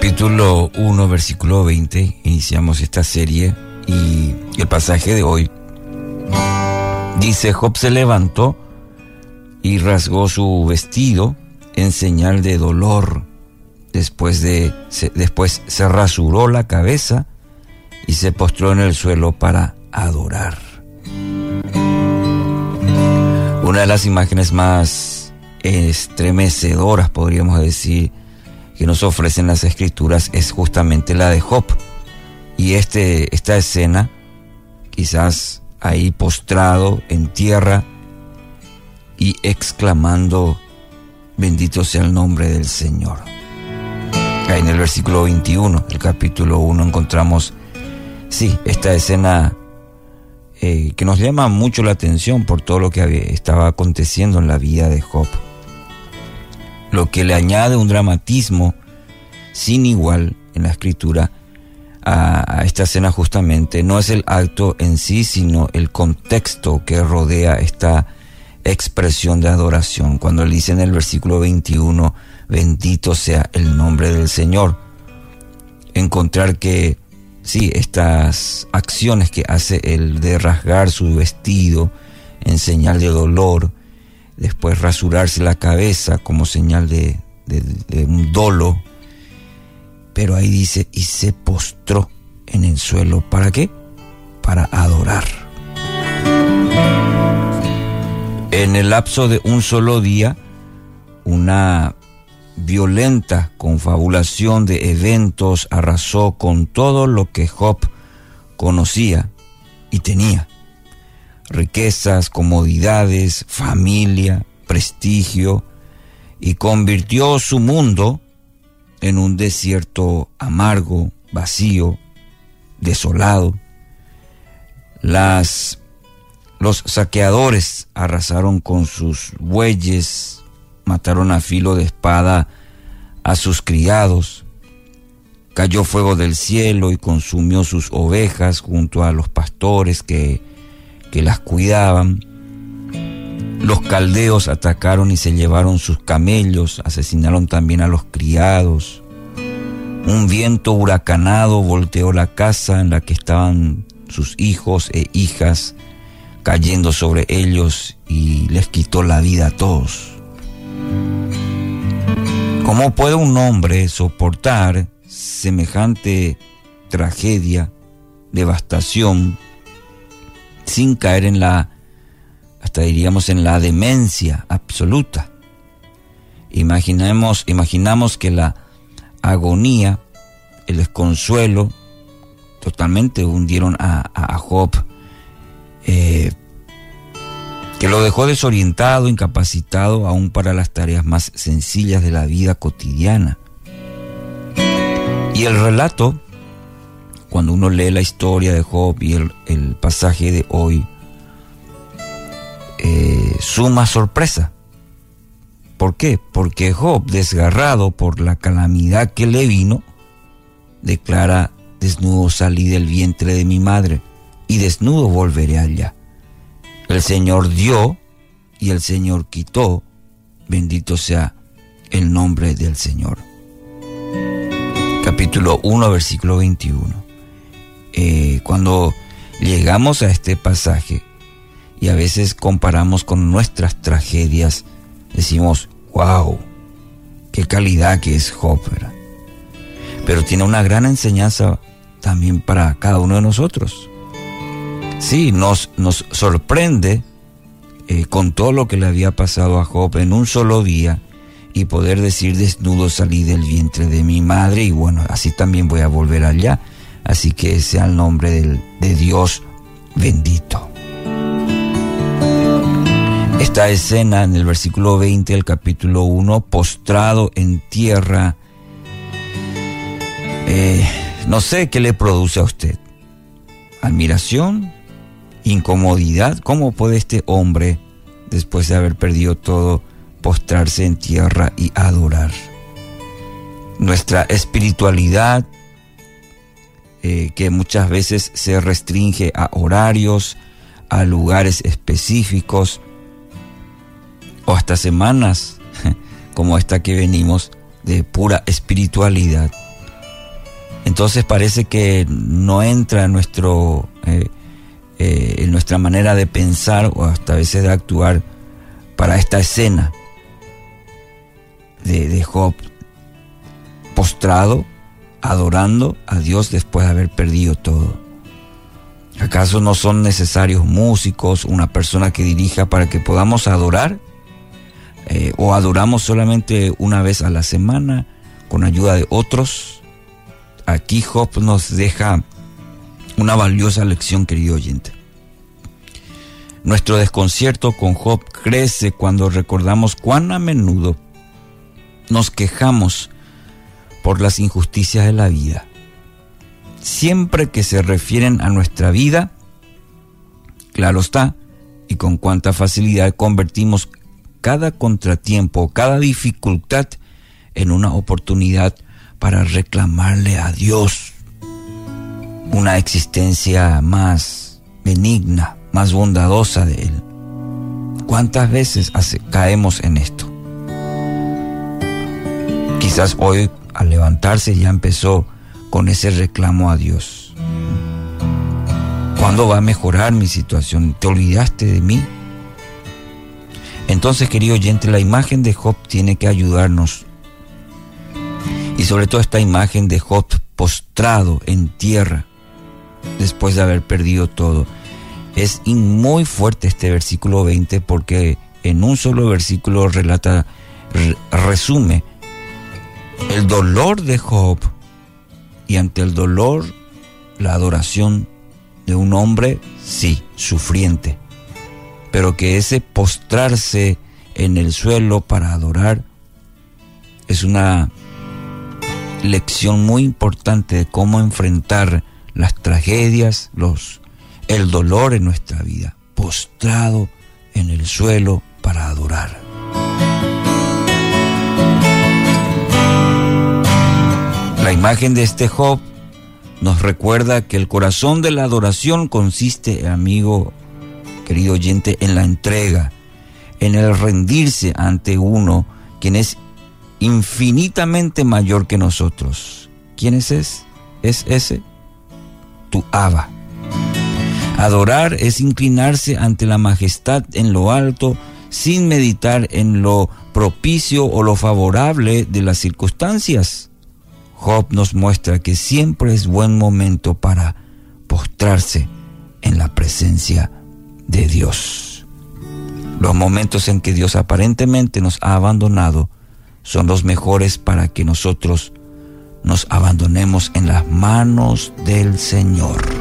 capítulo 1, versículo 20, iniciamos esta serie y el pasaje de hoy dice, Job se levantó y rasgó su vestido en señal de dolor. Después, de, se, después se rasuró la cabeza y se postró en el suelo para adorar. Una de las imágenes más estremecedoras, podríamos decir, que nos ofrecen las escrituras es justamente la de Job. Y este, esta escena, quizás ahí postrado en tierra y exclamando, bendito sea el nombre del Señor. En el versículo 21 del capítulo 1 encontramos, sí, esta escena eh, que nos llama mucho la atención por todo lo que estaba aconteciendo en la vida de Job lo que le añade un dramatismo sin igual en la escritura a, esta escena justamente no es el acto en sí, sino el contexto que rodea esta expresión de adoración. Cuando le dice en el versículo 21, bendito sea el nombre del Señor, encontrar que sí, estas acciones que hace el de rasgar su vestido en señal de dolor, después rasurarse la cabeza como señal de, un dolo, pero ahí dice, y se postró en el suelo. ¿Para qué? Para adorar. En el lapso de un solo día, una violenta confabulación de eventos arrasó con todo lo que Job conocía y tenía riquezas, comodidades, familia, prestigio, y convirtió su mundo en un desierto amargo, vacío, desolado. Las, los saqueadores arrasaron con sus bueyes, mataron a filo de espada a sus criados. Cayó fuego del cielo y consumió sus ovejas junto a los pastores que que las cuidaban. Los caldeos atacaron y se llevaron sus camellos, asesinaron también a los criados. Un viento huracanado volteó la casa en la que estaban sus hijos e hijas, cayendo sobre ellos y les quitó la vida a todos. ¿Cómo puede un hombre soportar semejante tragedia, devastación, sin caer en la, hasta diríamos, en la demencia absoluta. Imaginemos, imaginamos que la agonía, el desconsuelo, totalmente hundieron a, Job, eh, que lo dejó desorientado, incapacitado aún para las tareas más sencillas de la vida cotidiana. Y el relato cuando uno lee la historia de Job y el, pasaje de hoy, eh, suma sorpresa. ¿Por qué? Porque Job, desgarrado por la calamidad que le vino, declara, desnudo salí del vientre de mi madre y desnudo volveré allá. El Señor dio y el Señor quitó, bendito sea el nombre del Señor. Capítulo 1, versículo 21. Eh, cuando llegamos a este pasaje y a veces comparamos con nuestras tragedias, decimos, wow, qué calidad que es Job, Pero tiene una gran enseñanza también para cada uno de nosotros. Sí, nos, nos sorprende eh, con todo lo que le había pasado a Job en un solo día y poder decir desnudo salí del vientre de mi madre y bueno, así también voy a volver allá. Así que sea el nombre de Dios bendito. Esta escena en el versículo 20 del capítulo 1, postrado en tierra, eh, no sé qué le produce a usted. Admiración, incomodidad. ¿Cómo puede este hombre, después de haber perdido todo, postrarse en tierra y adorar? Nuestra espiritualidad eh, que muchas veces se restringe a horarios, a lugares específicos o hasta semanas como esta que venimos de pura espiritualidad. entonces parece que no entra en, nuestro, eh, eh, en nuestra manera de pensar o hasta a veces de actuar para esta escena de, de Job postrado, adorando a Dios después de haber perdido todo. ¿Acaso no son necesarios músicos, una persona que dirija para que podamos adorar? Eh, ¿O adoramos solamente una vez a la semana con ayuda de otros? Aquí Job nos deja una valiosa lección, querido oyente. Nuestro desconcierto con Job crece cuando recordamos cuán a menudo nos quejamos por las injusticias de la vida siempre que se refieren a nuestra vida, claro está, y con cuánta facilidad convertimos cada contratiempo, cada dificultad en una oportunidad para reclamarle a Dios una existencia más benigna, más bondadosa de Él. ¿Cuántas veces caemos en esto? Quizás hoy al levantarse ya empezó con ese reclamo a Dios. ¿Cuándo va a mejorar mi situación? ¿Te olvidaste de mí? Entonces, querido oyente, la imagen de Job tiene que ayudarnos. Y sobre todo esta imagen de Job postrado en tierra después de haber perdido todo. Es muy fuerte este versículo 20 porque en un solo versículo relata, resume el dolor de Job y ante el dolor, la adoración de un hombre, sí, sufriente, pero que ese postrarse en el suelo para adorar es una lección muy importante de cómo enfrentar las tragedias, los, el dolor en nuestra vida, postrado en el suelo para adorar. La imagen de este Job nos recuerda que el corazón de la adoración consiste, amigo, querido oyente, en la entrega, en el rendirse ante uno quien es infinitamente mayor que nosotros. ¿Quién es ese? Es ese, tu Abba. Adorar es inclinarse ante la majestad en lo alto sin meditar en lo propicio o lo favorable de las circunstancias. Job nos muestra que siempre es buen momento para postrarse en la presencia de Dios. Los momentos en que Dios aparentemente nos ha abandonado son los mejores para que nosotros nos abandonemos en las manos del Señor.